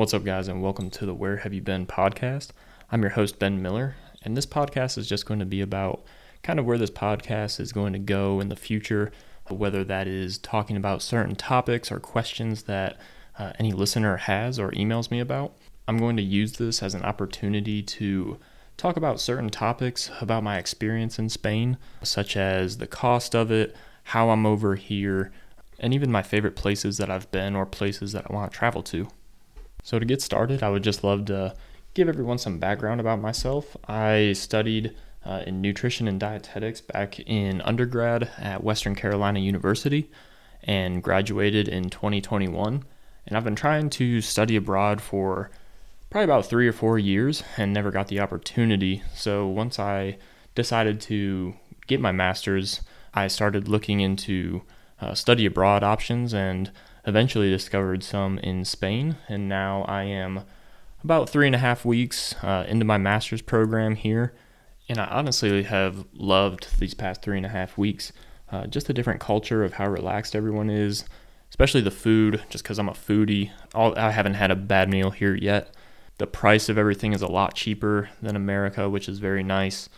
What's up, guys, and welcome to the Where Have You Ben podcast. I'm your host, Ben Miller, and this podcast is just going to be about kind of where this podcast is going to go in the future, whether that is talking about certain topics or questions that uh, any listener has or emails me about. I'm going to use this as an opportunity to talk about certain topics about my experience in Spain, such as the cost of it, how I'm over here, and even my favorite places that I've been or places that I want to travel to. So, to get started, I would just love to give everyone some background about myself. I studied uh, in nutrition and dietetics back in undergrad at Western Carolina University and graduated in 2021. And I've been trying to study abroad for probably about three or four years and never got the opportunity. So, once I decided to get my master's, I started looking into uh, study abroad options and eventually discovered some in Spain. And now I am about three and a half weeks uh, into my master's program here. And I honestly have loved these past three and a half weeks. Uh, just the different culture of how relaxed everyone is, especially the food, just because I'm a foodie. All, I haven't had a bad meal here yet. The price of everything is a lot cheaper than America, which is very nice.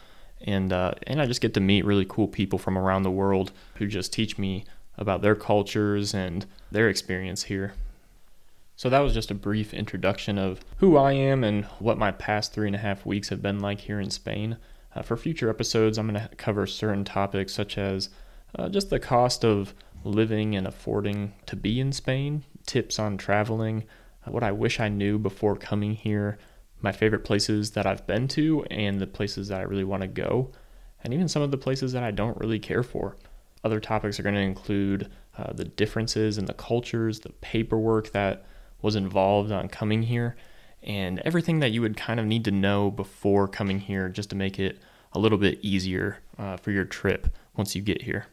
And, uh, and I just get to meet really cool people from around the world who just teach me about their cultures and their experience here. So that was just a brief introduction of who I am and what my past three and a half weeks have been like here in Spain. Uh, for future episodes, I'm going to cover certain topics such as uh, just the cost of living and affording to be in Spain, tips on traveling, uh, what I wish I knew before coming here, my favorite places that I've been to, and the places that I really want to go, and even some of the places that I don't really care for. Other topics are going to include uh, the differences in the cultures, the paperwork that was involved on coming here, and everything that you would kind of need to know before coming here just to make it a little bit easier uh, for your trip once you get here.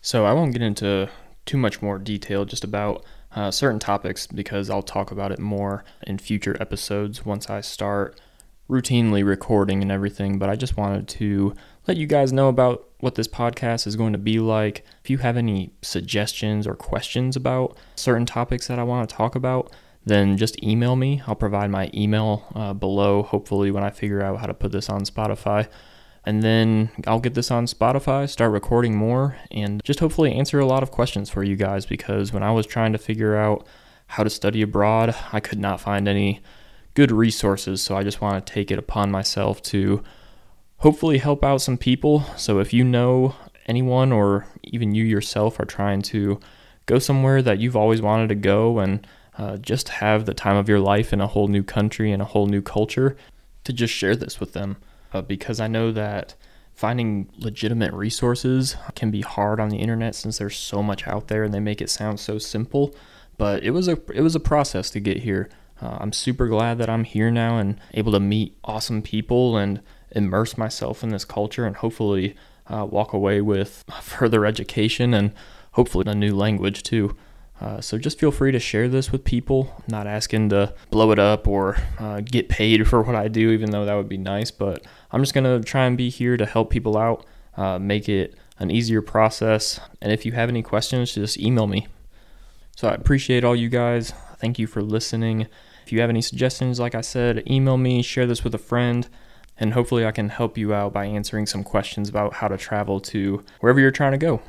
So I won't get into too much more detail just about uh, certain topics because I'll talk about it more in future episodes once I start routinely recording and everything. But I just wanted to let you guys know about what this podcast is going to be like. If you have any suggestions or questions about certain topics that I want to talk about, then just email me. I'll provide my email uh, below, hopefully, when I figure out how to put this on Spotify. And then I'll get this on Spotify, start recording more, and just hopefully answer a lot of questions for you guys because when I was trying to figure out how to study abroad, I could not find any good resources. So I just want to take it upon myself to hopefully help out some people. So if you know anyone or even you yourself are trying to go somewhere that you've always wanted to go and uh, just have the time of your life in a whole new country and a whole new culture, to just share this with them. Uh, because I know that finding legitimate resources can be hard on the internet since there's so much out there and they make it sound so simple. But it was a it was a process to get here. Uh, I'm super glad that I'm here now and able to meet awesome people and immerse myself in this culture and hopefully uh, walk away with further education and hopefully a new language too. Uh, so just feel free to share this with people. I'm not asking to blow it up or uh, get paid for what I do, even though that would be nice. But I'm just gonna try and be here to help people out, uh, make it an easier process. And if you have any questions, just email me. So I appreciate all you guys. Thank you for listening. If you have any suggestions, like I said, email me, share this with a friend and hopefully I can help you out by answering some questions about how to travel to wherever you're trying to go.